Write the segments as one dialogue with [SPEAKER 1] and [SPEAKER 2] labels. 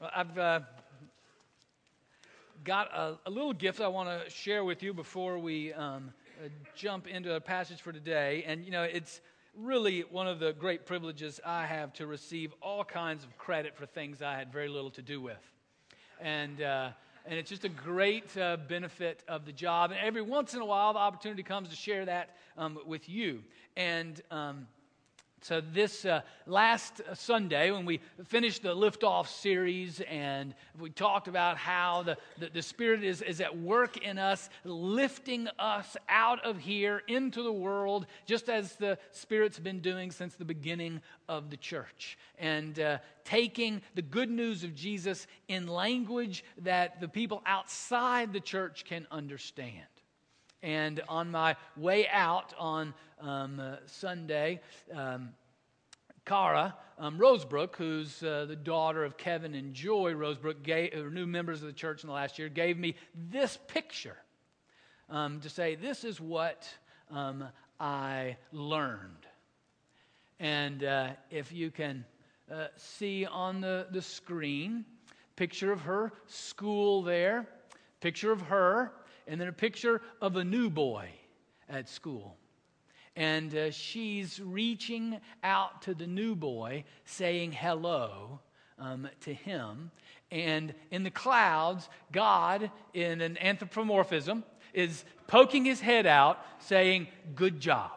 [SPEAKER 1] I've uh, got a, a, little gift I want to share with you before we um, jump into a passage for today. And, you know, it's really one of the great privileges I have to receive all kinds of credit for things I had very little to do with. And, uh, and it's just a great uh, benefit of the job. And every once in a while, the opportunity comes to share that um, with you. And um, so, this uh, last Sunday, when we finished the liftoff series and we talked about how the, the, the, Spirit is, is at work in us, lifting us out of here into the world, just as the Spirit's been doing since the beginning of the church. And uh, taking the good news of Jesus in language that the people outside the church can understand. And on my way out on um, uh, Sunday, um, Cara um, Rosebrook, who's uh, the daughter of Kevin and Joy Rosebrook, gave, new members of the church in the last year, gave me this picture um, to say, This is what um, I learned. And uh, if you can uh, see on the, the screen, picture of her school there, picture of her and then a picture of a new boy at school. And uh, she's reaching out to the new boy, saying hello um, to him. And in the clouds, God, in an anthropomorphism, is poking his head out, saying, Good job.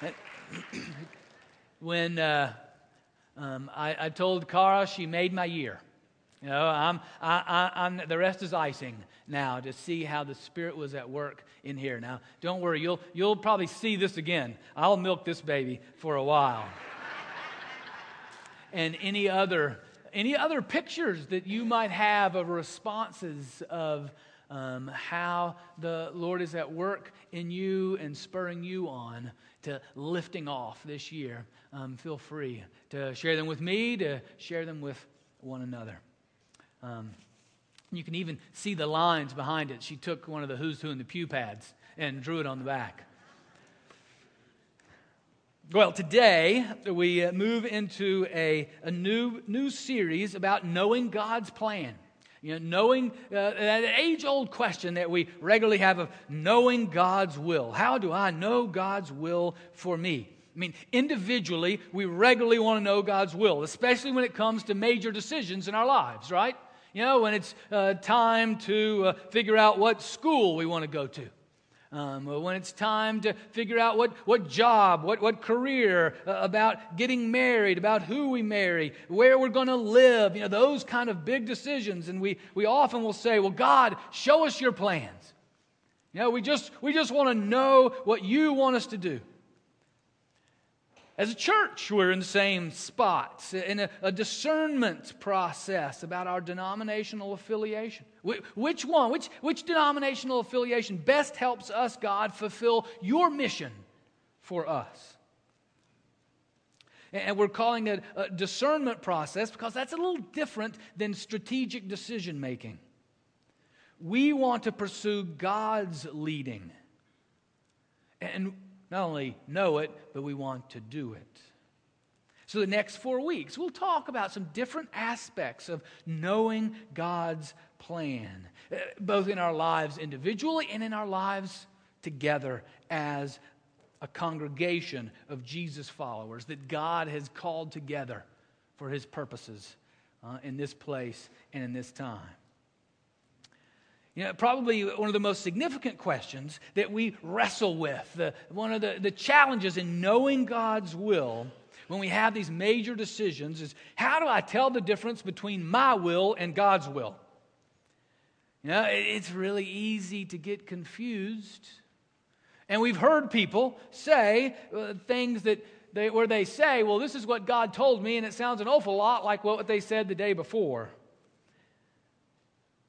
[SPEAKER 1] when uh, um, I, I told Cara she made my year. You know, I'm, I, I, I'm, the rest is icing now to see how the Spirit was at work in here. Now, don't worry, you'll, you'll probably see this again. I'll milk this baby for a while. and any other, any other pictures that you might have of responses of um, how the Lord is at work in you and spurring you on to lifting off this year, um, feel free to share them with me, to share them with one another. Um, you can even see the lines behind it. She took one of the Who's Who in the pew pads and drew it on the back. Well, today we uh, move into a, a new, new series about knowing God's plan. You know, knowing uh, that age old question that we regularly have of knowing God's will. How do I know God's will for me? I mean, individually, we regularly want to know God's will, especially when it comes to major decisions in our lives, right? You know, when it's uh, time to uh, figure out what school we want to go to. Um, when it's time to figure out what, what job, what, what career, uh, about getting married, about who we marry, where we're going to live, you know, those kind of big decisions. And we, we often will say, Well, God, show us your plans. You know, we just, we just want to know what you want us to do. As a church, we're in the same spots, in a, a discernment process about our denominational affiliation. Which one, which, which denominational affiliation best helps us, God, fulfill your mission for us? And we're calling it a discernment process because that's a little different than strategic decision making. We want to pursue God's leading. And not only know it, but we want to do it. So, the next four weeks, we'll talk about some different aspects of knowing God's plan, uh, both in our lives individually and in our lives together as a congregation of Jesus followers that God has called together for his purposes uh, in this place and in this time. You know, probably one of the most significant questions that we wrestle with, the, one of the, the challenges in knowing God's will when we have these major decisions is how do I tell the difference between my will and God's will? You know, it's really easy to get confused. And we've heard people say uh, things that they, where they say, well, this is what God told me, and it sounds an awful lot like what they said the day before.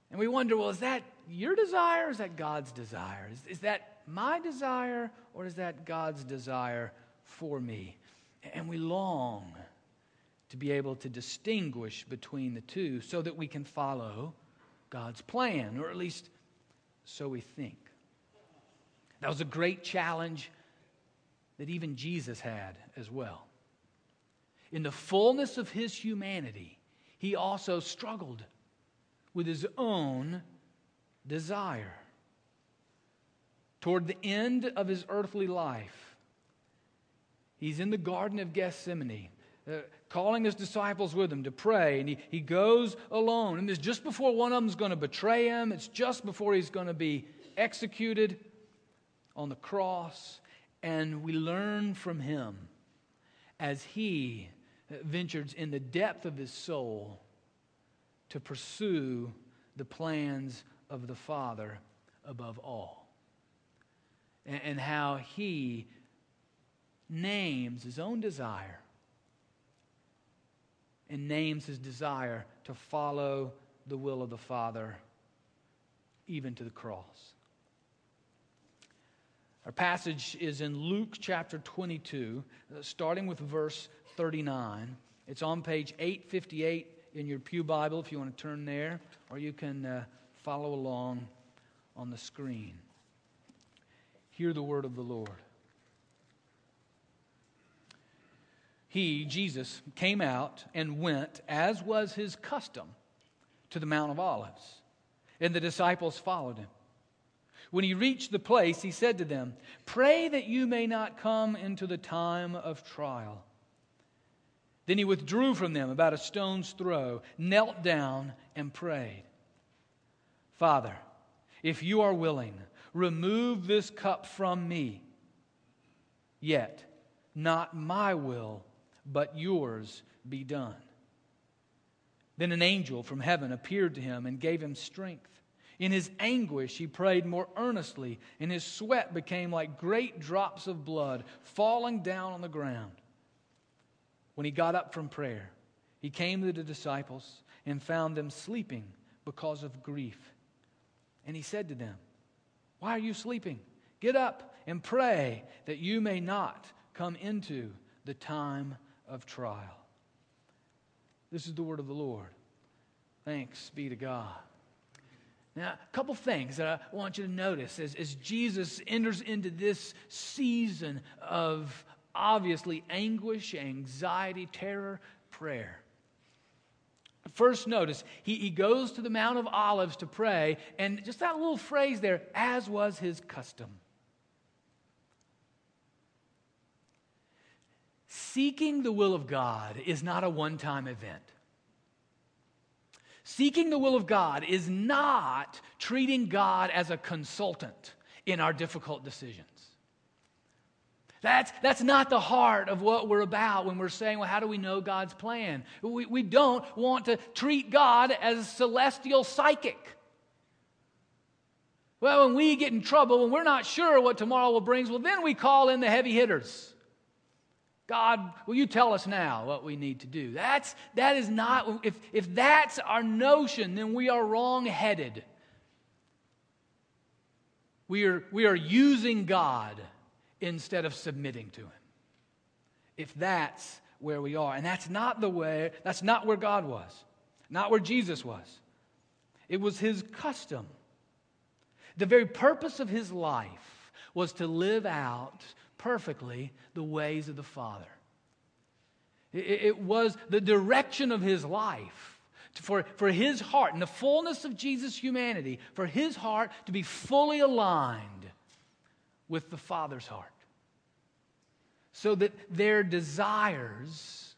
[SPEAKER 1] And we wonder, well, is that your desire or is that God's desire? Is, is that my desire or is that God's desire for me? And we long to be able to distinguish between the two so that we can follow God's plan, or at least so we think. That was a great challenge that even Jesus had as well. in the fullness of his humanity, he also struggled with his own desire. Toward the end of his earthly life, he's in the Garden of Gethsemane, uh, calling his disciples with him to pray, and he, he goes alone. And it's just before one of them's going to betray him, it's just before he's going to be executed on the cross. And we learn from him as he ventures in the depth of his soul to pursue the plans of the Father above all. And, and how he names his own desire and names his desire to follow the will of the Father even to the cross. Our passage is in Luke chapter 22, uh, starting with verse 39. It's on page 858 in your Pew Bible if you want to turn there, or you can uh, follow along on the screen. Hear the word of the Lord. He, Jesus, came out and went, as was his custom, to the Mount of Olives, and the disciples followed him. When he reached the place, he said to them, Pray that you may not come into the time of trial. Then he withdrew from them about a stone's throw, knelt down, and prayed Father, if you are willing, remove this cup from me. Yet, not my will, but yours be done. Then an angel from heaven appeared to him and gave him strength. In his anguish, he prayed more earnestly, and his sweat became like great drops of blood falling down on the ground. When he got up from prayer, he came to the disciples and found them sleeping because of grief. And he said to them, Why are you sleeping? Get up and pray that you may not come into the time of trial. This is the word of the Lord. Thanks be to God. Now, a couple things that I want you to notice as, as Jesus enters into this season of obviously anguish, anxiety, terror, prayer. First, notice he, he goes to the Mount of Olives to pray, and just that little phrase there, as was his custom. Seeking the will of God is not a one time event. Seeking the will of God is not treating God as a consultant in our difficult decisions. That's, that's not the heart of what we're about when we're saying, well, how do we know God's plan? We, we don't want to treat God as a celestial psychic. Well, when we get in trouble, when we're not sure what tomorrow will bring, well, then we call in the heavy hitters. God, will you tell us now what we need to do? That's, that is not, if, if that's our notion, then we are wrong headed. We are, we are using God instead of submitting to Him. If that's where we are. And that's not the way, that's not where God was, not where Jesus was. It was His custom. The very purpose of His life was to live out perfectly the ways of the Father. It, was the direction of His life for, for his heart, and the fullness of Jesus' humanity, for his heart to be fully aligned with the Father's heart so that their desires,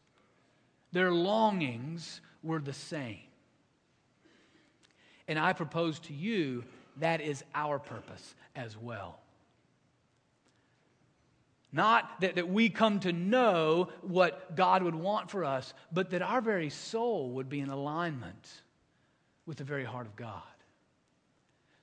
[SPEAKER 1] their longings were the same. And I propose to you that is our purpose as well. Not that, that we come to know what God would want for us, but that our very soul would be in alignment with the very heart of God.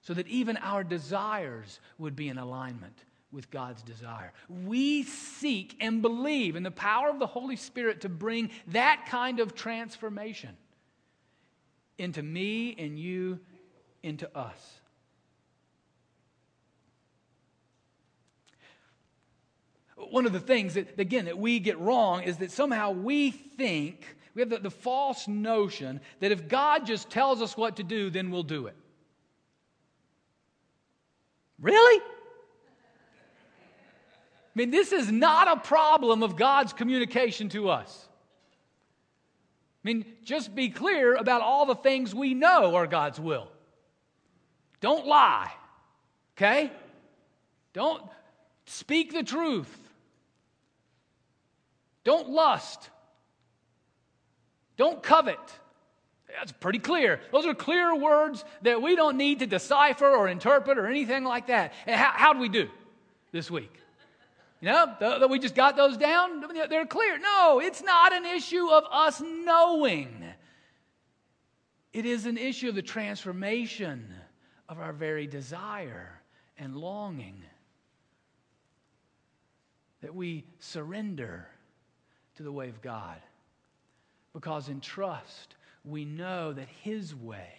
[SPEAKER 1] So that even our desires would be in alignment with God's desire. We seek and believe in the power of the Holy Spirit to bring that kind of transformation into me and you, into us. One of the things that, again, that we get wrong is that somehow we think, we have the, the false notion that if God just tells us what to do, then we'll do it. Really? I mean, this is not a problem of God's communication to us. I mean, just be clear about all the things we know are God's will. Don't lie, okay? Don't speak the truth. Don't lust. Don't covet. That's pretty clear. Those are clear words that we don't need to decipher or interpret or anything like that. And how, how do we do this week? You know, that we just got those down? They're clear. No, it's not an issue of us knowing. It is an issue of the transformation of our very desire and longing that we surrender to the way of God. Because in trust, we know that His way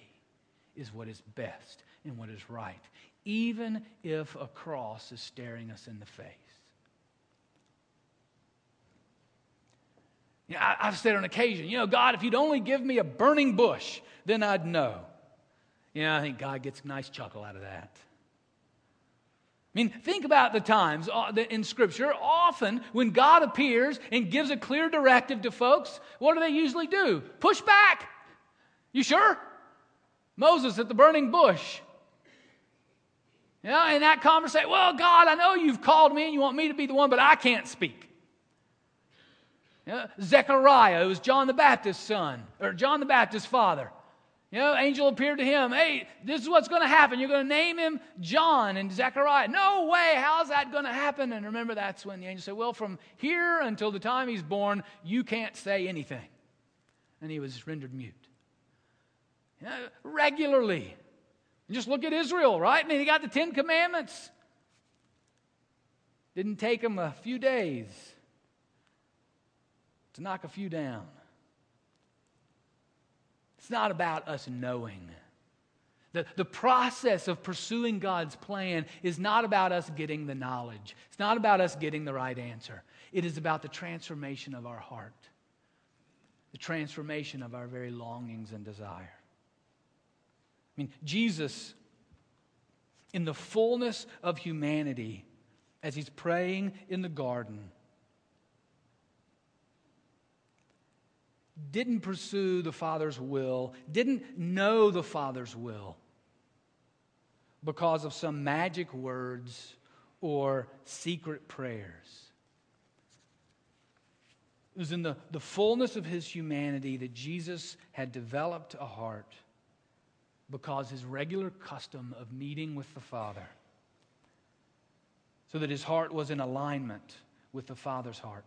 [SPEAKER 1] is what is best and what is right, even if a cross is staring us in the face. You know, I, have said on occasion, you know, God, if you'd only give me a burning bush, then I'd know. You know, I think God gets a nice chuckle out of that. I mean, think about the times uh, in Scripture. Often, when God appears and gives a clear directive to folks, what do they usually do? Push back. You sure? Moses at the burning bush. Yeah, in that conversation, well, God, I know you've called me and you want me to be the one, but I can't speak. Yeah, Zechariah, who was John the Baptist's son, or John the Baptist's father. You know, angel appeared to him. Hey, this is what's going to happen. You're going to name him John and Zechariah. No way. How's that going to happen? And remember, that's when the angel said, Well, from here until the time he's born, you can't say anything. And he was rendered mute. You know, regularly. just look at Israel, right? I mean, he got the Ten Commandments. Didn't take him a few days to knock a few down. It's not about us knowing. The, the process of pursuing God's plan is not about us getting the knowledge. It's not about us getting the right answer. It is about the transformation of our heart, the transformation of our very longings and desire. Mean, Jesus, in the fullness of humanity, as he's praying in the garden, didn't pursue the Father's will, didn't know the Father's will because of some magic words or secret prayers. It was in the, the fullness of his humanity that Jesus had developed a heart because his regular custom of meeting with the Father, so that his heart was in alignment with the Father's heart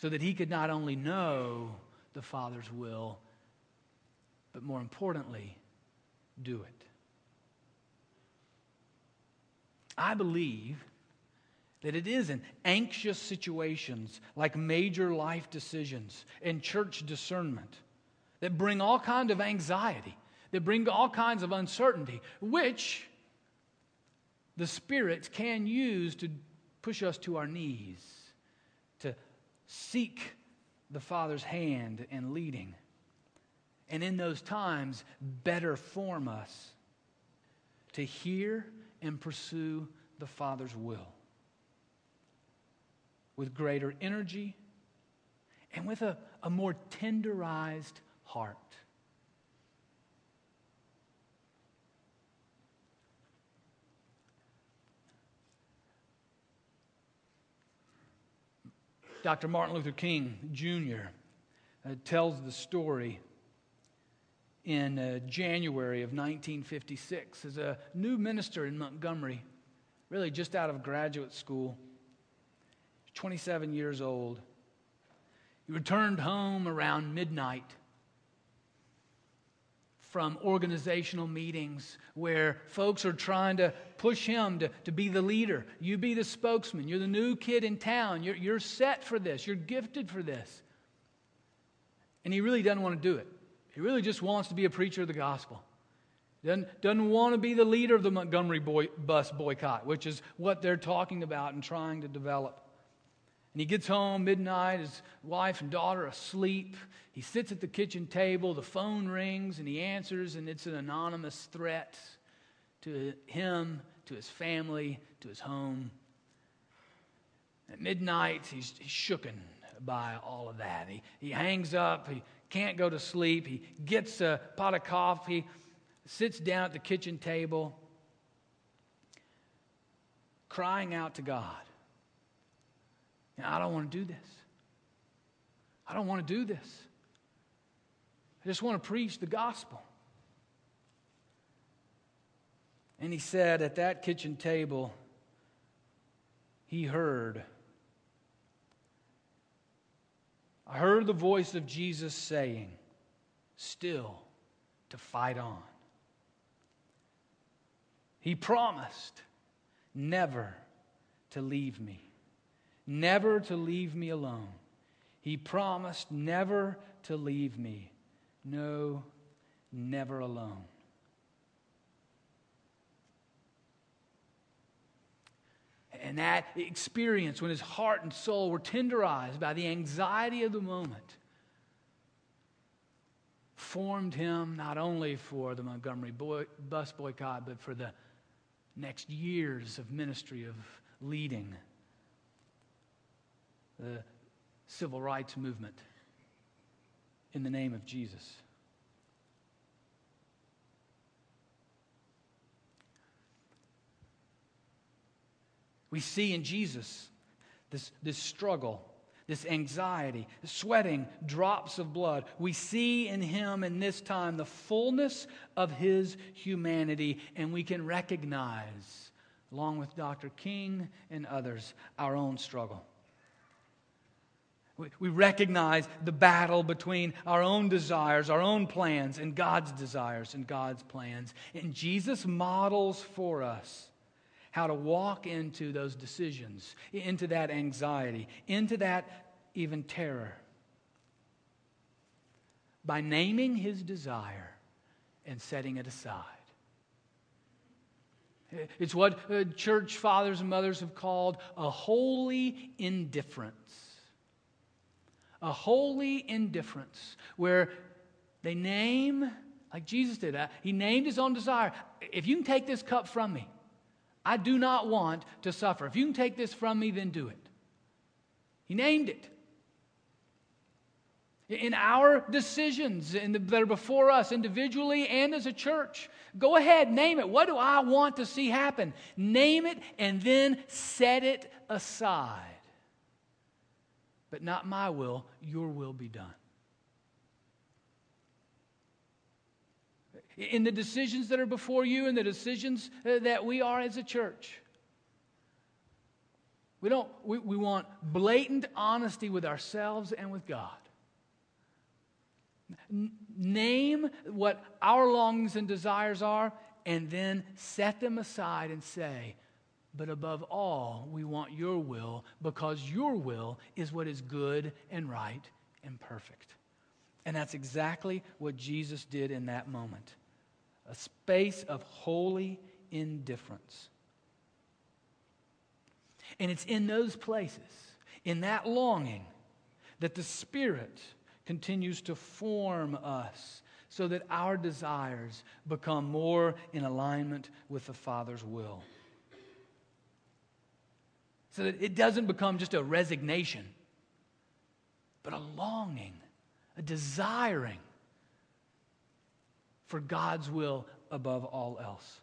[SPEAKER 1] so that he could not only know the Father's will, but more importantly, do it. I believe that it is in anxious situations like major life decisions and church discernment that bring all kinds of anxiety, that bring all kinds of uncertainty, which the Spirit can use to push us to our knees, to seek the Father's hand and leading. And in those times, better form us to hear and pursue the Father's will with greater energy and with a, a more tenderized heart. Dr. Martin Luther King Jr. Uh, tells the story in uh, January of 1956 as a new minister in Montgomery, really just out of graduate school, 27 years old. He returned home around midnight from organizational meetings where folks are trying to push him to, to be the leader. You be the spokesman. You're the new kid in town. You're, you're set for this. You're gifted for this. And he really doesn't want to do it. He really just wants to be a preacher of the gospel. Doesn't, doesn't want to be the leader of the Montgomery boy, bus boycott, which is what they're talking about and trying to develop. And he gets home midnight, his wife and daughter asleep. He sits at the kitchen table, the phone rings, and he answers, and it's an anonymous threat to him, to his family, to his home. At midnight, he's, he's shooken by all of that. He, he hangs up, he can't go to sleep, he gets a pot of coffee, sits down at the kitchen table, crying out to God. I don't want to do this. I don't want to do this. I just want to preach the gospel. And he said at that kitchen table, he heard. I heard the voice of Jesus saying, Still to fight on. He promised never to leave me, never to leave me alone. He promised never to leave me. No, never alone. And that experience, when his heart and soul were tenderized by the anxiety of the moment, formed him not only for the Montgomery boy, bus boycott, but for the next years of ministry of leading the civil rights movement in the name of Jesus. We see in Jesus this, this struggle, this anxiety, sweating drops of blood. We see in him in this time the fullness of his humanity, and we can recognize, along with Dr. King and others, our own struggle. We, recognize the battle between our own desires, our own plans, and God's desires and God's plans. And Jesus models for us how to walk into those decisions, into that anxiety, into that even terror by naming his desire and setting it aside. It's what uh, church fathers and mothers have called a holy indifference. A holy indifference where they name, like Jesus did, he named his own desire. If you can take this cup from me, I do not want to suffer. If you can take this from me, then do it. He named it. In our decisions that are before us individually and as a church, go ahead, name it. What do I want to see happen? Name it and then set it aside. But not my will, your will be done. in the decisions that are before you and the decisions uh, that we are as a church. We, don't, we, we want blatant honesty with ourselves and with God. N- name what our longings and desires are, and then set them aside and say, but above all, we want your will because your will is what is good and right and perfect. And that's exactly what Jesus did in that moment a space of holy indifference. And it's in those places, in that longing, that the Spirit continues to form us so that our desires become more in alignment with the Father's will. So that it doesn't become just a resignation, but a longing, a desiring for God's will above all else.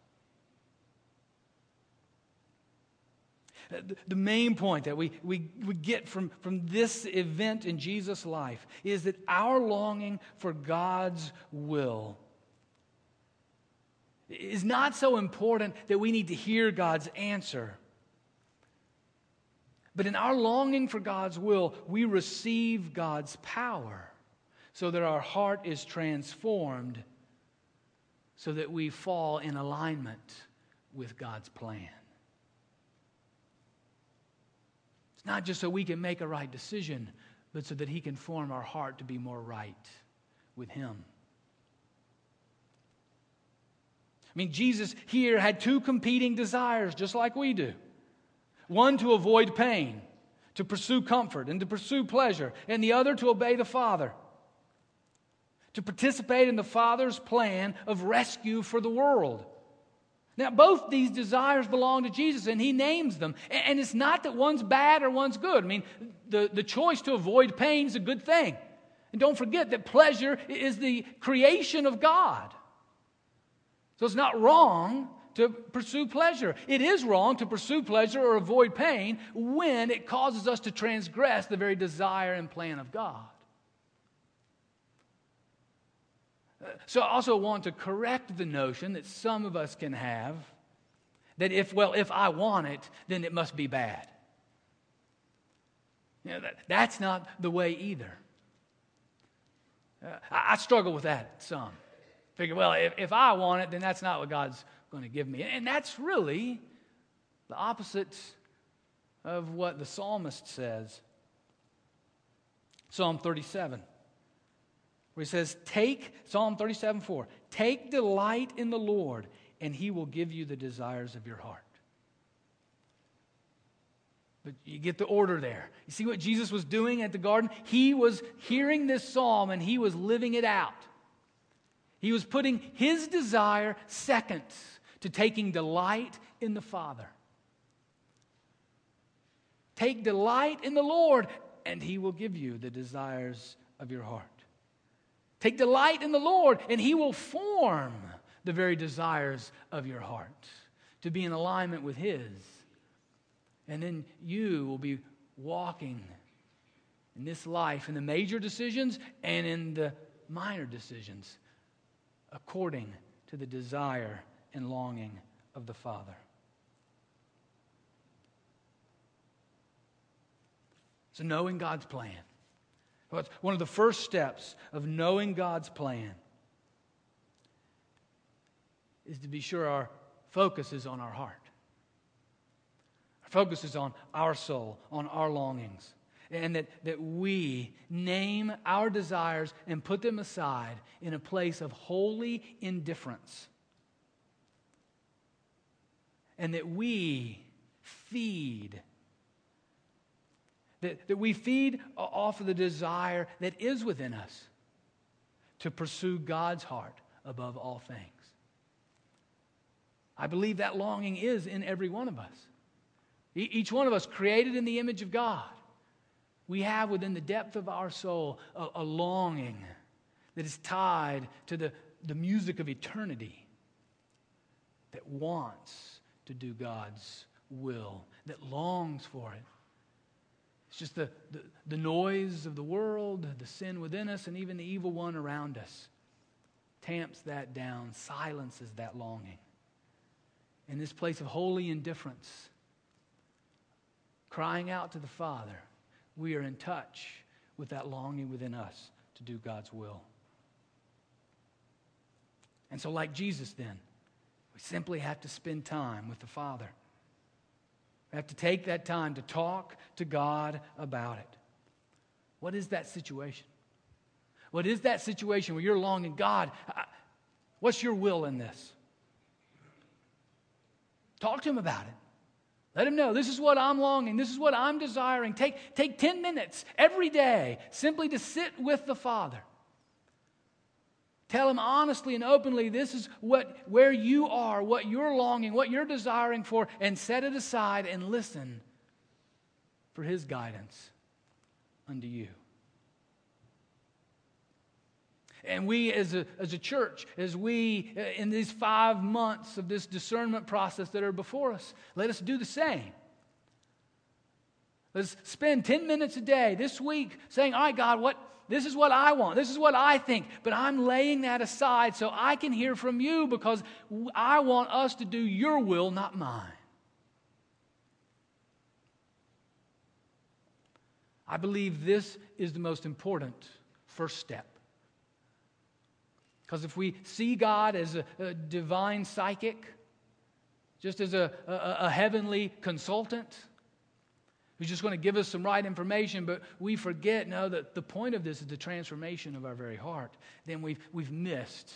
[SPEAKER 1] Uh, the main point that we, we, we get from, from this event in Jesus' life is that our longing for God's will is not so important that we need to hear God's answer. But in our longing for God's will, we receive God's power so that our heart is transformed so that we fall in alignment with God's plan. It's not just so we can make a right decision, but so that He can form our heart to be more right with Him. I mean, Jesus here had two competing desires, just like we do one to avoid pain, to pursue comfort, and to pursue pleasure, and the other to obey the Father to participate in the Father's plan of rescue for the world. Now, both these desires belong to Jesus, and he names them. And it's not that one's bad or one's good. I mean, the, the choice to avoid pain is a good thing. And don't forget that pleasure is the creation of God. So it's not wrong to pursue pleasure. It is wrong to pursue pleasure or avoid pain when it causes us to transgress the very desire and plan of God. So I also want to correct the notion that some of us can have that if, well, if I want it, then it must be bad. You know, that, that's not the way either. Uh, I, I, struggle with that some. Figure, well, if, if I want it, then that's not what God's going to give me. And that's really the opposite of what the psalmist says. Psalm 37 where he says, Take, Psalm 37 4, take delight in the Lord, and he will give you the desires of your heart. But you get the order there. You see what Jesus was doing at the garden? He was hearing this psalm and he was living it out. He was putting his desire second to taking delight in the Father. Take delight in the Lord, and he will give you the desires of your heart. Take delight in the Lord, and He will form the very desires of your heart to be in alignment with His. And then you will be walking in this life in the major decisions and in the minor decisions according to the desire and longing of the Father. So, knowing God's plan one of the first steps of knowing God's plan is to be sure our focus is on our heart. Our focus is on our soul, on our longings. And that, that we name our desires and put them aside in a place of holy indifference. And that we feed that, that we feed off of the desire that is within us to pursue God's heart above all things. I believe that longing is in every one of us. Each one of us created in the image of God. We have within the depth of our soul a, a longing that is tied to the, the music of eternity that wants to do God's will, that longs for it. It's just the, the, the, noise of the world, the sin within us, and even the evil one around us tamps that down, silences that longing. In this place of holy indifference, crying out to the Father, we are in touch with that longing within us to do God's will. And so, like Jesus, then, we simply have to spend time with the Father. We have to take that time to talk to God about it. What is that situation? What is that situation where you're longing, God, what's your will in this? Talk to him about it. Let him know this is what I'm longing, this is what I'm desiring. Take, take 10 minutes every day simply to sit with the Father. Tell him honestly and openly this is what, where you are, what you're longing, what you're desiring for, and set it aside and listen for his guidance unto you. And we as a, as a church, as we, uh, in these five months of this discernment process that are before us, let us do the same. Let's spend 10 minutes a day this week saying, All right, God, what, this is what I want. This is what I think. But I'm laying that aside so I can hear from you because I want us to do your will, not mine. I believe this is the most important first step. Because if we see God as a, a divine psychic, just as a, a, a heavenly consultant, who's just going to give us some right information, but we forget, no, that the point of this is the transformation of our very heart. Then we've, we've missed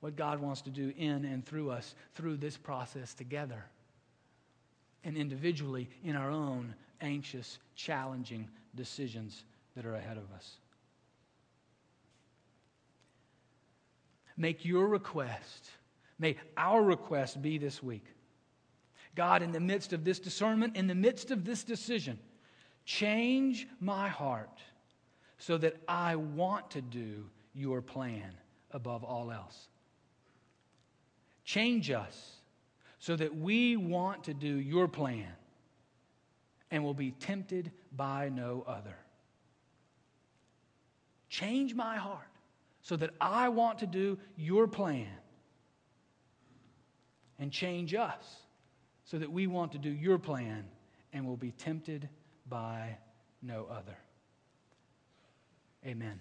[SPEAKER 1] what God wants to do in and through us through this process together and individually in our own anxious, challenging decisions that are ahead of us. Make your request May our request be this week. God, in the midst of this discernment, in the midst of this decision, change my heart so that I want to do your plan above all else. Change us so that we want to do your plan and will be tempted by no other. Change my heart so that I want to do your plan and change us so that we want to do your plan and will be tempted by no other. Amen.